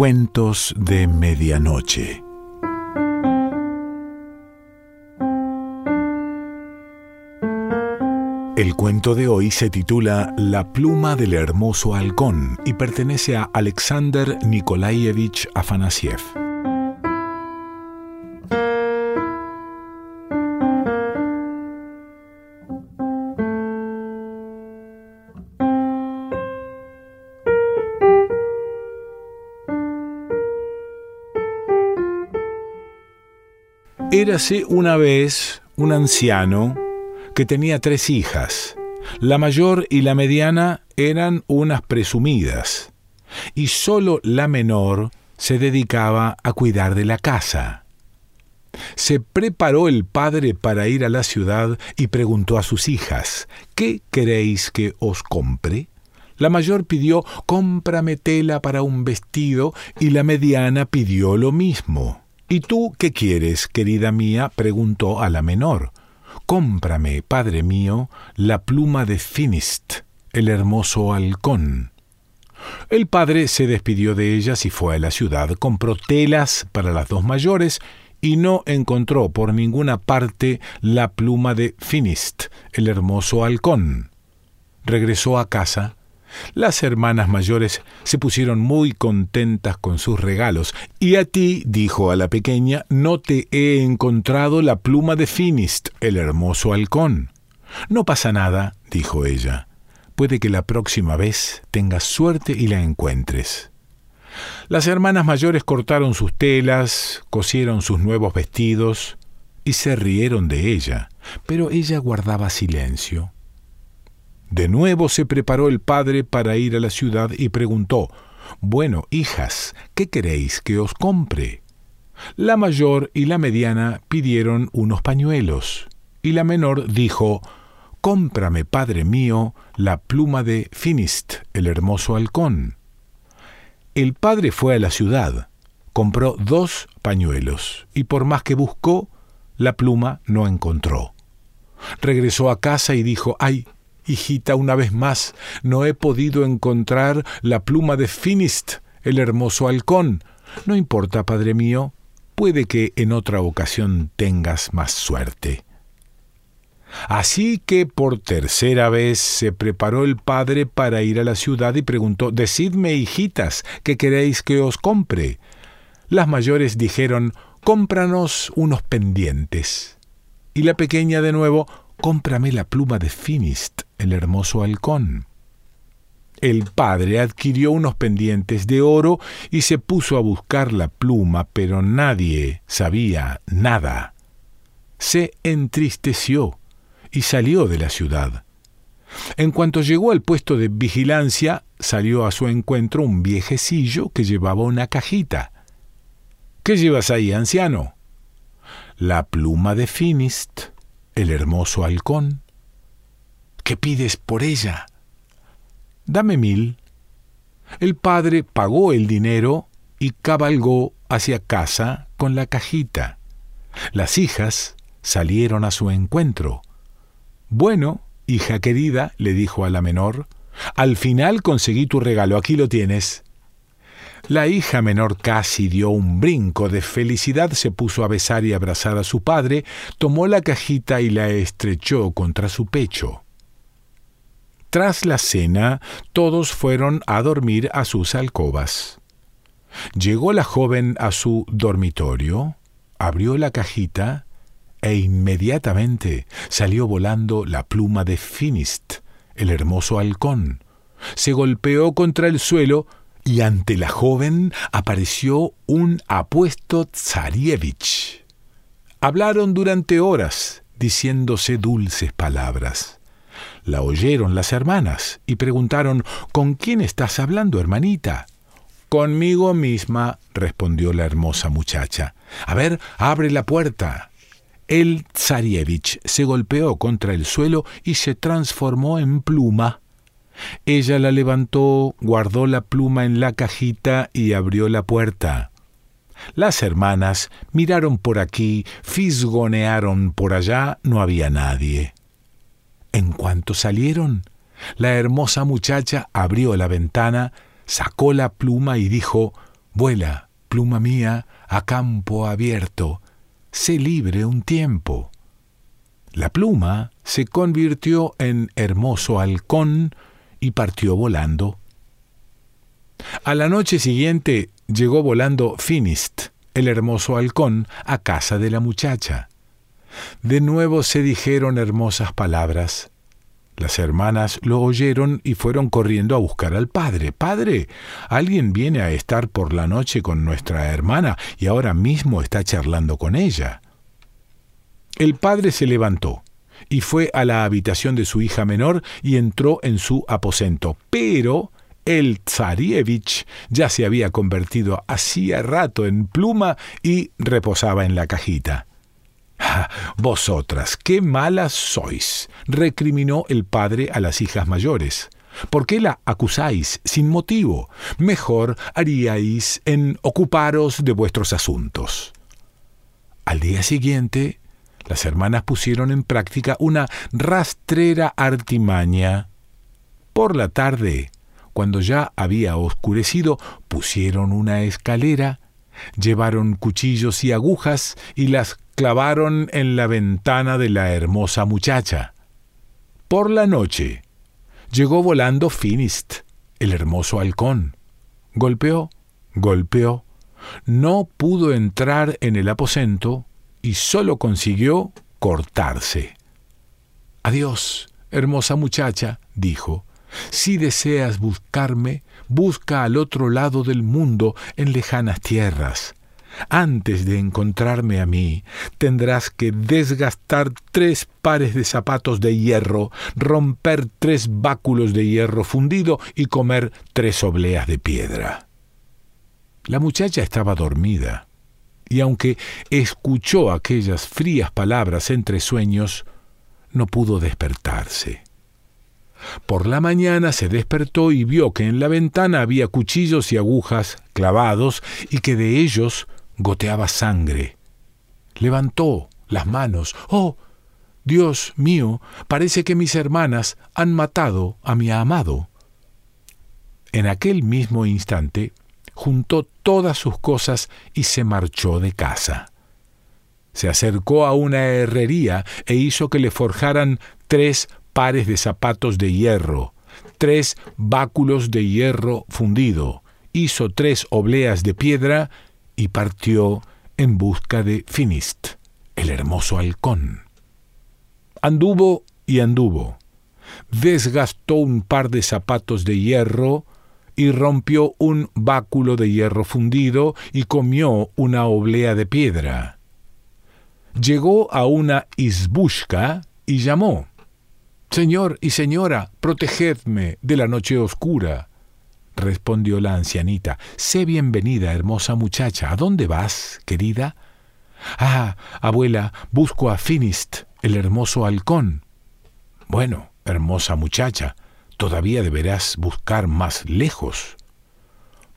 Cuentos de Medianoche. El cuento de hoy se titula La pluma del hermoso halcón y pertenece a Alexander Nikolaevich Afanasiev. Érase una vez un anciano que tenía tres hijas. La mayor y la mediana eran unas presumidas, y sólo la menor se dedicaba a cuidar de la casa. Se preparó el padre para ir a la ciudad y preguntó a sus hijas, ¿qué queréis que os compre? La mayor pidió, cómprame tela para un vestido, y la mediana pidió lo mismo. ¿Y tú qué quieres, querida mía? preguntó a la menor. Cómprame, padre mío, la pluma de Finist, el hermoso halcón. El padre se despidió de ellas y fue a la ciudad, compró telas para las dos mayores y no encontró por ninguna parte la pluma de Finist, el hermoso halcón. Regresó a casa las hermanas mayores se pusieron muy contentas con sus regalos, y a ti, dijo a la pequeña, no te he encontrado la pluma de Finist, el hermoso halcón. No pasa nada, dijo ella. Puede que la próxima vez tengas suerte y la encuentres. Las hermanas mayores cortaron sus telas, cosieron sus nuevos vestidos y se rieron de ella, pero ella guardaba silencio. De nuevo se preparó el padre para ir a la ciudad y preguntó, Bueno, hijas, ¿qué queréis que os compre? La mayor y la mediana pidieron unos pañuelos, y la menor dijo, Cómprame, padre mío, la pluma de Finist, el hermoso halcón. El padre fue a la ciudad, compró dos pañuelos, y por más que buscó, la pluma no encontró. Regresó a casa y dijo, ¡ay! Hijita, una vez más, no he podido encontrar la pluma de Finist, el hermoso halcón. No importa, padre mío, puede que en otra ocasión tengas más suerte. Así que por tercera vez se preparó el padre para ir a la ciudad y preguntó Decidme, hijitas, ¿qué queréis que os compre? Las mayores dijeron Cómpranos unos pendientes. Y la pequeña de nuevo Cómprame la pluma de Finist, el hermoso halcón. El padre adquirió unos pendientes de oro y se puso a buscar la pluma, pero nadie sabía nada. Se entristeció y salió de la ciudad. En cuanto llegó al puesto de vigilancia, salió a su encuentro un viejecillo que llevaba una cajita. ¿Qué llevas ahí, anciano? La pluma de Finist, el hermoso halcón. ¿Qué pides por ella? Dame mil. El padre pagó el dinero y cabalgó hacia casa con la cajita. Las hijas salieron a su encuentro. Bueno, hija querida, le dijo a la menor, al final conseguí tu regalo, aquí lo tienes. La hija menor casi dio un brinco de felicidad, se puso a besar y abrazar a su padre, tomó la cajita y la estrechó contra su pecho. Tras la cena, todos fueron a dormir a sus alcobas. Llegó la joven a su dormitorio, abrió la cajita e inmediatamente salió volando la pluma de Finist, el hermoso halcón. Se golpeó contra el suelo y ante la joven apareció un apuesto Tsarievich. Hablaron durante horas, diciéndose dulces palabras. La oyeron las hermanas y preguntaron ¿Con quién estás hablando, hermanita? Conmigo misma, respondió la hermosa muchacha. A ver, abre la puerta. El Tsarievich se golpeó contra el suelo y se transformó en pluma. Ella la levantó, guardó la pluma en la cajita y abrió la puerta. Las hermanas miraron por aquí, fisgonearon por allá, no había nadie. En cuanto salieron, la hermosa muchacha abrió la ventana, sacó la pluma y dijo Vuela, pluma mía, a campo abierto, sé libre un tiempo. La pluma se convirtió en hermoso halcón y partió volando. A la noche siguiente llegó volando Finist, el hermoso halcón, a casa de la muchacha. De nuevo se dijeron hermosas palabras. Las hermanas lo oyeron y fueron corriendo a buscar al padre. Padre, alguien viene a estar por la noche con nuestra hermana y ahora mismo está charlando con ella. El padre se levantó y fue a la habitación de su hija menor y entró en su aposento. Pero el tsarievich ya se había convertido hacía rato en pluma y reposaba en la cajita. vosotras, qué malas sois, recriminó el padre a las hijas mayores. ¿Por qué la acusáis sin motivo? Mejor haríais en ocuparos de vuestros asuntos. Al día siguiente, las hermanas pusieron en práctica una rastrera artimaña. Por la tarde, cuando ya había oscurecido, pusieron una escalera, llevaron cuchillos y agujas y las clavaron en la ventana de la hermosa muchacha. Por la noche llegó volando Finist, el hermoso halcón. Golpeó, golpeó, no pudo entrar en el aposento y sólo consiguió cortarse. Adiós, hermosa muchacha, dijo. Si deseas buscarme, busca al otro lado del mundo en lejanas tierras. Antes de encontrarme a mí, tendrás que desgastar tres pares de zapatos de hierro, romper tres báculos de hierro fundido y comer tres obleas de piedra. La muchacha estaba dormida, y aunque escuchó aquellas frías palabras entre sueños, no pudo despertarse. Por la mañana se despertó y vio que en la ventana había cuchillos y agujas clavados y que de ellos goteaba sangre. Levantó las manos. ¡Oh! Dios mío, parece que mis hermanas han matado a mi amado. En aquel mismo instante juntó todas sus cosas y se marchó de casa. Se acercó a una herrería e hizo que le forjaran tres pares de zapatos de hierro, tres báculos de hierro fundido, hizo tres obleas de piedra y partió en busca de Finist, el hermoso halcón. Anduvo y anduvo, desgastó un par de zapatos de hierro y rompió un báculo de hierro fundido y comió una oblea de piedra. Llegó a una isbushka y llamó Señor y señora, protegedme de la noche oscura respondió la ancianita. Sé bienvenida, hermosa muchacha. ¿A dónde vas, querida? Ah, abuela, busco a Finist, el hermoso halcón. Bueno, hermosa muchacha, todavía deberás buscar más lejos.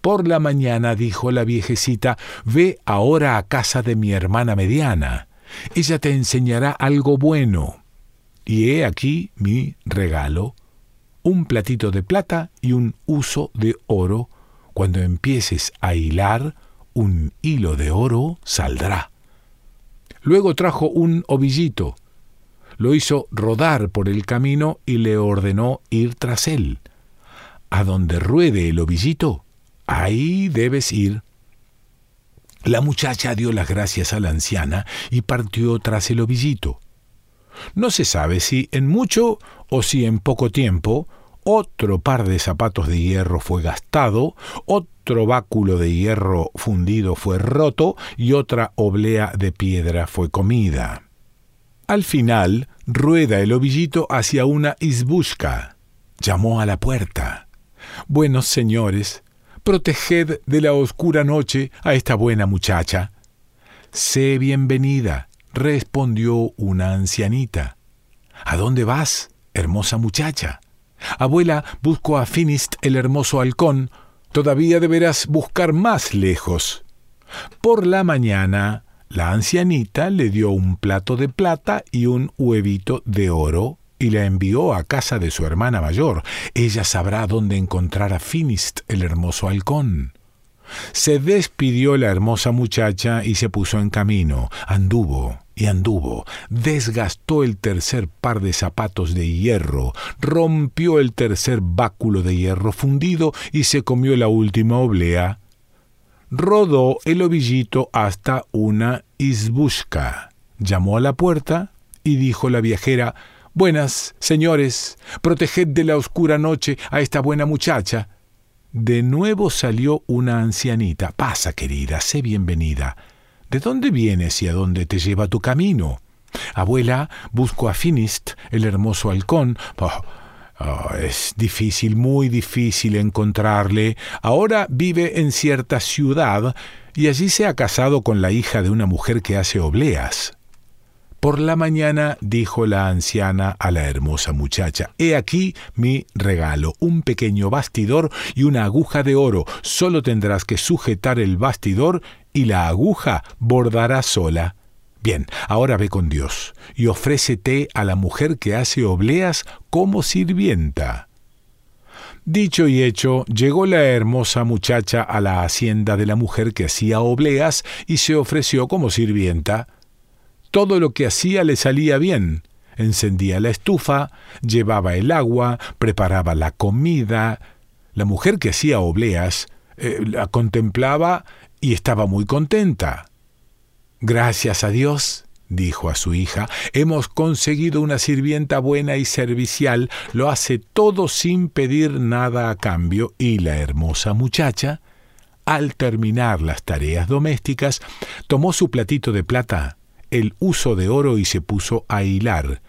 Por la mañana, dijo la viejecita, ve ahora a casa de mi hermana mediana. Ella te enseñará algo bueno. Y he aquí mi regalo un platito de plata y un uso de oro. Cuando empieces a hilar, un hilo de oro saldrá. Luego trajo un ovillito, lo hizo rodar por el camino y le ordenó ir tras él. A donde ruede el ovillito, ahí debes ir. La muchacha dio las gracias a la anciana y partió tras el ovillito. No se sabe si en mucho o si en poco tiempo otro par de zapatos de hierro fue gastado, otro báculo de hierro fundido fue roto y otra oblea de piedra fue comida. Al final, rueda el ovillito hacia una isbushka. Llamó a la puerta. Buenos señores, proteged de la oscura noche a esta buena muchacha. Sé bienvenida, respondió una ancianita. ¿A dónde vas, hermosa muchacha? Abuela, busco a Finist el hermoso halcón, todavía deberás buscar más lejos. Por la mañana, la ancianita le dio un plato de plata y un huevito de oro y la envió a casa de su hermana mayor. Ella sabrá dónde encontrar a Finist el hermoso halcón. Se despidió la hermosa muchacha y se puso en camino. Anduvo y anduvo, desgastó el tercer par de zapatos de hierro, rompió el tercer báculo de hierro fundido y se comió la última oblea. Rodó el ovillito hasta una isbushka. Llamó a la puerta y dijo la viajera Buenas, señores, proteged de la oscura noche a esta buena muchacha. De nuevo salió una ancianita. Pasa, querida, sé bienvenida. ¿De dónde vienes y a dónde te lleva tu camino? Abuela, busco a Finist, el hermoso halcón. Oh, oh, es difícil, muy difícil encontrarle. Ahora vive en cierta ciudad y allí se ha casado con la hija de una mujer que hace obleas. Por la mañana dijo la anciana a la hermosa muchacha, He aquí mi regalo, un pequeño bastidor y una aguja de oro. Solo tendrás que sujetar el bastidor y la aguja bordará sola. Bien, ahora ve con Dios y ofrécete a la mujer que hace obleas como sirvienta. Dicho y hecho, llegó la hermosa muchacha a la hacienda de la mujer que hacía obleas y se ofreció como sirvienta. Todo lo que hacía le salía bien. Encendía la estufa, llevaba el agua, preparaba la comida. La mujer que hacía obleas eh, la contemplaba y estaba muy contenta. Gracias a Dios, dijo a su hija, hemos conseguido una sirvienta buena y servicial, lo hace todo sin pedir nada a cambio, y la hermosa muchacha, al terminar las tareas domésticas, tomó su platito de plata, el uso de oro y se puso a hilar.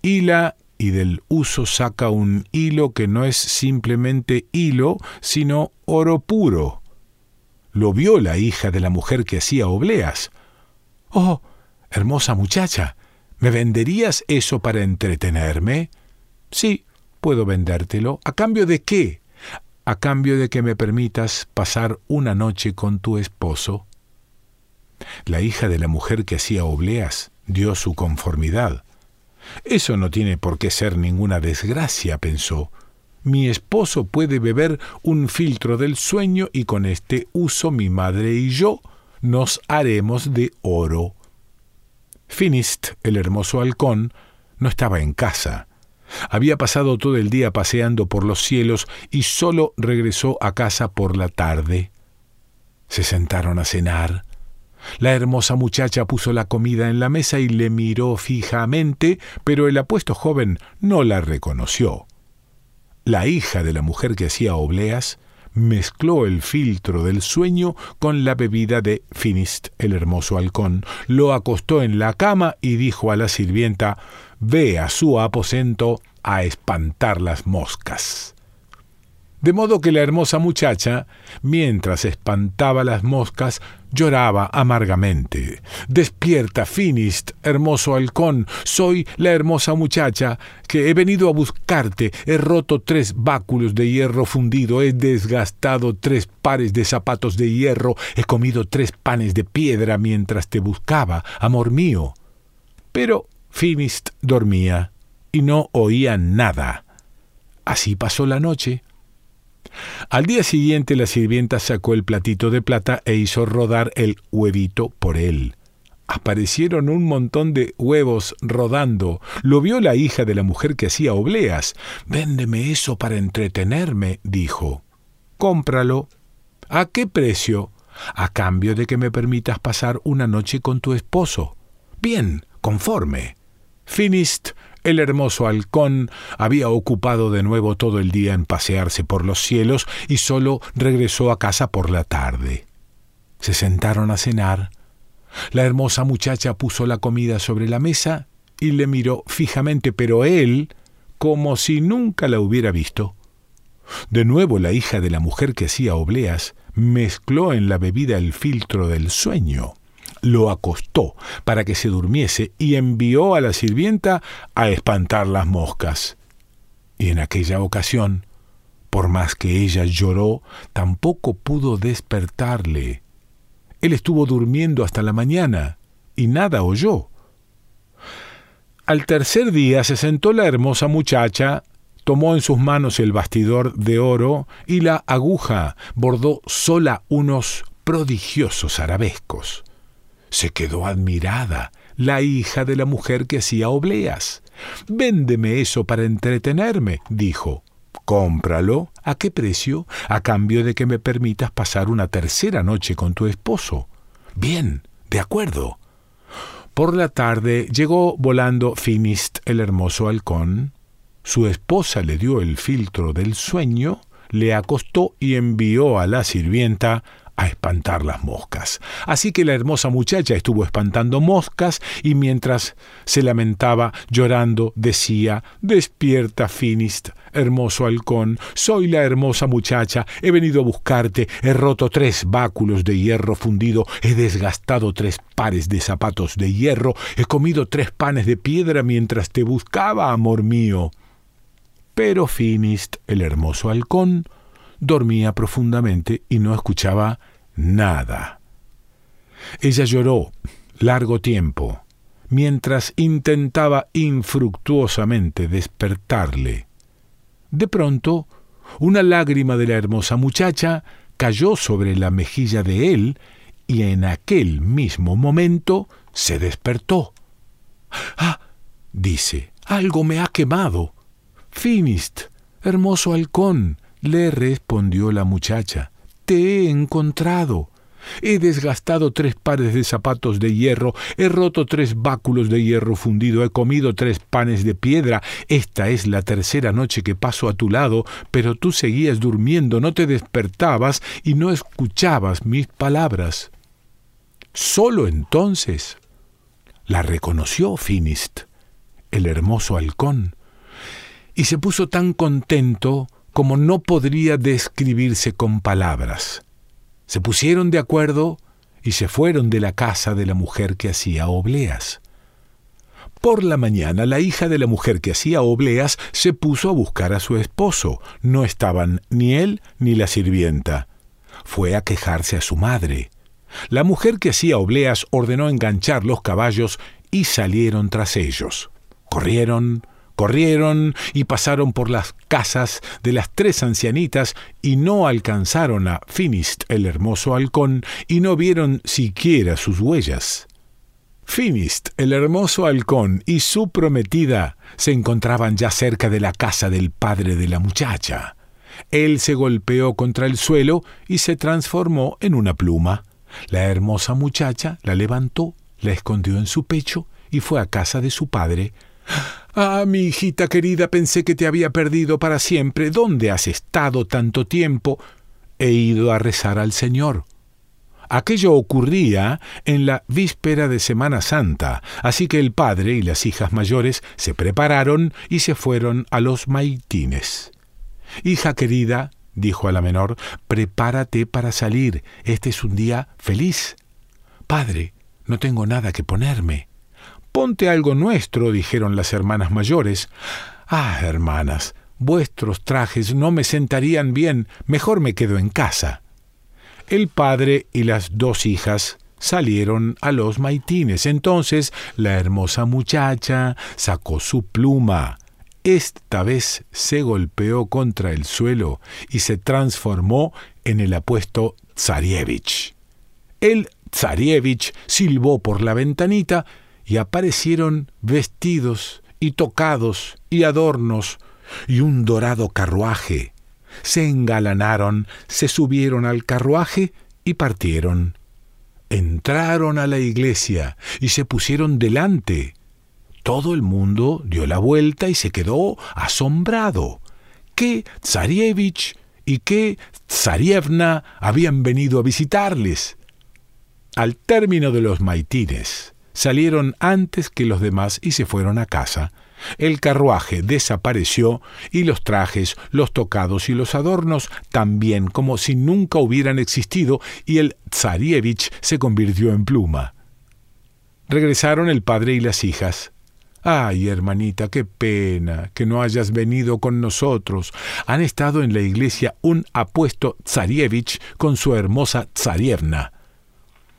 Hila y del uso saca un hilo que no es simplemente hilo, sino oro puro. Lo vio la hija de la mujer que hacía obleas. Oh, hermosa muchacha, ¿me venderías eso para entretenerme? Sí, puedo vendértelo. ¿A cambio de qué? A cambio de que me permitas pasar una noche con tu esposo. La hija de la mujer que hacía obleas dio su conformidad. Eso no tiene por qué ser ninguna desgracia, pensó. Mi esposo puede beber un filtro del sueño y con este uso mi madre y yo nos haremos de oro. Finist, el hermoso halcón, no estaba en casa. Había pasado todo el día paseando por los cielos y sólo regresó a casa por la tarde. Se sentaron a cenar. La hermosa muchacha puso la comida en la mesa y le miró fijamente, pero el apuesto joven no la reconoció. La hija de la mujer que hacía obleas mezcló el filtro del sueño con la bebida de Finist, el hermoso halcón, lo acostó en la cama y dijo a la sirvienta Ve a su aposento a espantar las moscas. De modo que la hermosa muchacha, mientras espantaba las moscas, lloraba amargamente. Despierta, Finist, hermoso halcón, soy la hermosa muchacha que he venido a buscarte. He roto tres báculos de hierro fundido, he desgastado tres pares de zapatos de hierro, he comido tres panes de piedra mientras te buscaba, amor mío. Pero Finist dormía y no oía nada. Así pasó la noche. Al día siguiente la sirvienta sacó el platito de plata e hizo rodar el huevito por él. Aparecieron un montón de huevos rodando. Lo vio la hija de la mujer que hacía obleas. Véndeme eso para entretenerme, dijo. Cómpralo. ¿A qué precio? A cambio de que me permitas pasar una noche con tu esposo. Bien, conforme. Finist el hermoso halcón había ocupado de nuevo todo el día en pasearse por los cielos y solo regresó a casa por la tarde. Se sentaron a cenar. La hermosa muchacha puso la comida sobre la mesa y le miró fijamente, pero él como si nunca la hubiera visto. De nuevo la hija de la mujer que hacía obleas mezcló en la bebida el filtro del sueño lo acostó para que se durmiese y envió a la sirvienta a espantar las moscas. Y en aquella ocasión, por más que ella lloró, tampoco pudo despertarle. Él estuvo durmiendo hasta la mañana y nada oyó. Al tercer día se sentó la hermosa muchacha, tomó en sus manos el bastidor de oro y la aguja bordó sola unos prodigiosos arabescos. Se quedó admirada la hija de la mujer que hacía obleas. Véndeme eso para entretenerme, dijo. Cómpralo. ¿A qué precio? A cambio de que me permitas pasar una tercera noche con tu esposo. Bien, de acuerdo. Por la tarde llegó volando Finist el hermoso halcón. Su esposa le dio el filtro del sueño, le acostó y envió a la sirvienta a espantar las moscas. Así que la hermosa muchacha estuvo espantando moscas y mientras se lamentaba llorando decía Despierta, Finist, hermoso halcón, soy la hermosa muchacha, he venido a buscarte, he roto tres báculos de hierro fundido, he desgastado tres pares de zapatos de hierro, he comido tres panes de piedra mientras te buscaba, amor mío. Pero Finist, el hermoso halcón, dormía profundamente y no escuchaba nada. Ella lloró largo tiempo, mientras intentaba infructuosamente despertarle. De pronto, una lágrima de la hermosa muchacha cayó sobre la mejilla de él y en aquel mismo momento se despertó. Ah, dice, algo me ha quemado. Finist, hermoso halcón, le respondió la muchacha, te he encontrado. He desgastado tres pares de zapatos de hierro, he roto tres báculos de hierro fundido, he comido tres panes de piedra. Esta es la tercera noche que paso a tu lado, pero tú seguías durmiendo, no te despertabas y no escuchabas mis palabras. Solo entonces la reconoció Finist, el hermoso halcón, y se puso tan contento como no podría describirse con palabras. Se pusieron de acuerdo y se fueron de la casa de la mujer que hacía obleas. Por la mañana la hija de la mujer que hacía obleas se puso a buscar a su esposo. No estaban ni él ni la sirvienta. Fue a quejarse a su madre. La mujer que hacía obleas ordenó enganchar los caballos y salieron tras ellos. Corrieron, Corrieron y pasaron por las casas de las tres ancianitas y no alcanzaron a Finist el hermoso halcón y no vieron siquiera sus huellas. Finist el hermoso halcón y su prometida se encontraban ya cerca de la casa del padre de la muchacha. Él se golpeó contra el suelo y se transformó en una pluma. La hermosa muchacha la levantó, la escondió en su pecho y fue a casa de su padre Ah, mi hijita querida, pensé que te había perdido para siempre. ¿Dónde has estado tanto tiempo? He ido a rezar al Señor. Aquello ocurría en la víspera de Semana Santa, así que el padre y las hijas mayores se prepararon y se fueron a los maitines. Hija querida, dijo a la menor, prepárate para salir. Este es un día feliz. Padre, no tengo nada que ponerme. Ponte algo nuestro, dijeron las hermanas mayores. Ah, hermanas, vuestros trajes no me sentarían bien, mejor me quedo en casa. El padre y las dos hijas salieron a los maitines. Entonces la hermosa muchacha sacó su pluma. Esta vez se golpeó contra el suelo y se transformó en el apuesto Tsarievich. El Tsarievich silbó por la ventanita y aparecieron vestidos y tocados y adornos y un dorado carruaje. Se engalanaron, se subieron al carruaje y partieron. Entraron a la iglesia y se pusieron delante. Todo el mundo dio la vuelta y se quedó asombrado. ¿Qué Tsarievich y qué Tsarievna habían venido a visitarles? Al término de los maitines, salieron antes que los demás y se fueron a casa. El carruaje desapareció y los trajes, los tocados y los adornos también como si nunca hubieran existido y el Tsarievich se convirtió en pluma. Regresaron el padre y las hijas. Ay, hermanita, qué pena que no hayas venido con nosotros. Han estado en la iglesia un apuesto Tsarievich con su hermosa Tsarievna.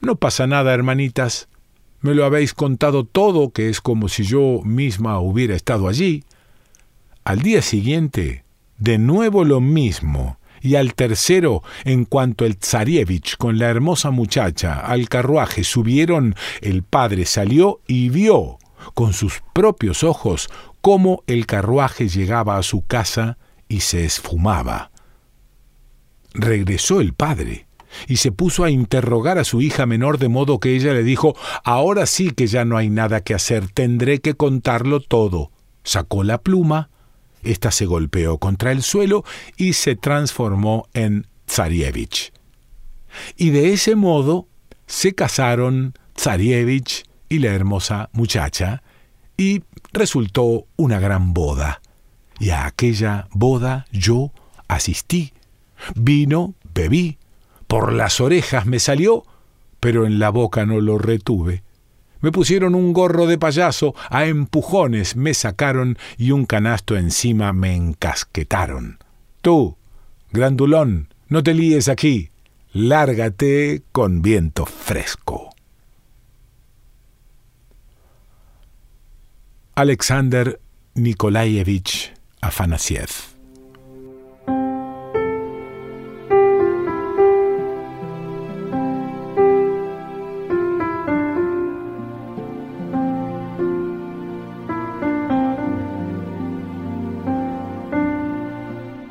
No pasa nada, hermanitas. Me lo habéis contado todo, que es como si yo misma hubiera estado allí. Al día siguiente, de nuevo lo mismo, y al tercero, en cuanto el Tsarievich con la hermosa muchacha al carruaje subieron, el padre salió y vio con sus propios ojos cómo el carruaje llegaba a su casa y se esfumaba. Regresó el padre y se puso a interrogar a su hija menor de modo que ella le dijo Ahora sí que ya no hay nada que hacer, tendré que contarlo todo. Sacó la pluma, ésta se golpeó contra el suelo y se transformó en Tsarievich. Y de ese modo se casaron Tsarievich y la hermosa muchacha, y resultó una gran boda. Y a aquella boda yo asistí. Vino, bebí, por las orejas me salió, pero en la boca no lo retuve. Me pusieron un gorro de payaso, a empujones me sacaron y un canasto encima me encasquetaron. Tú, grandulón, no te líes aquí, lárgate con viento fresco. Alexander Nikolaevich Afanasiev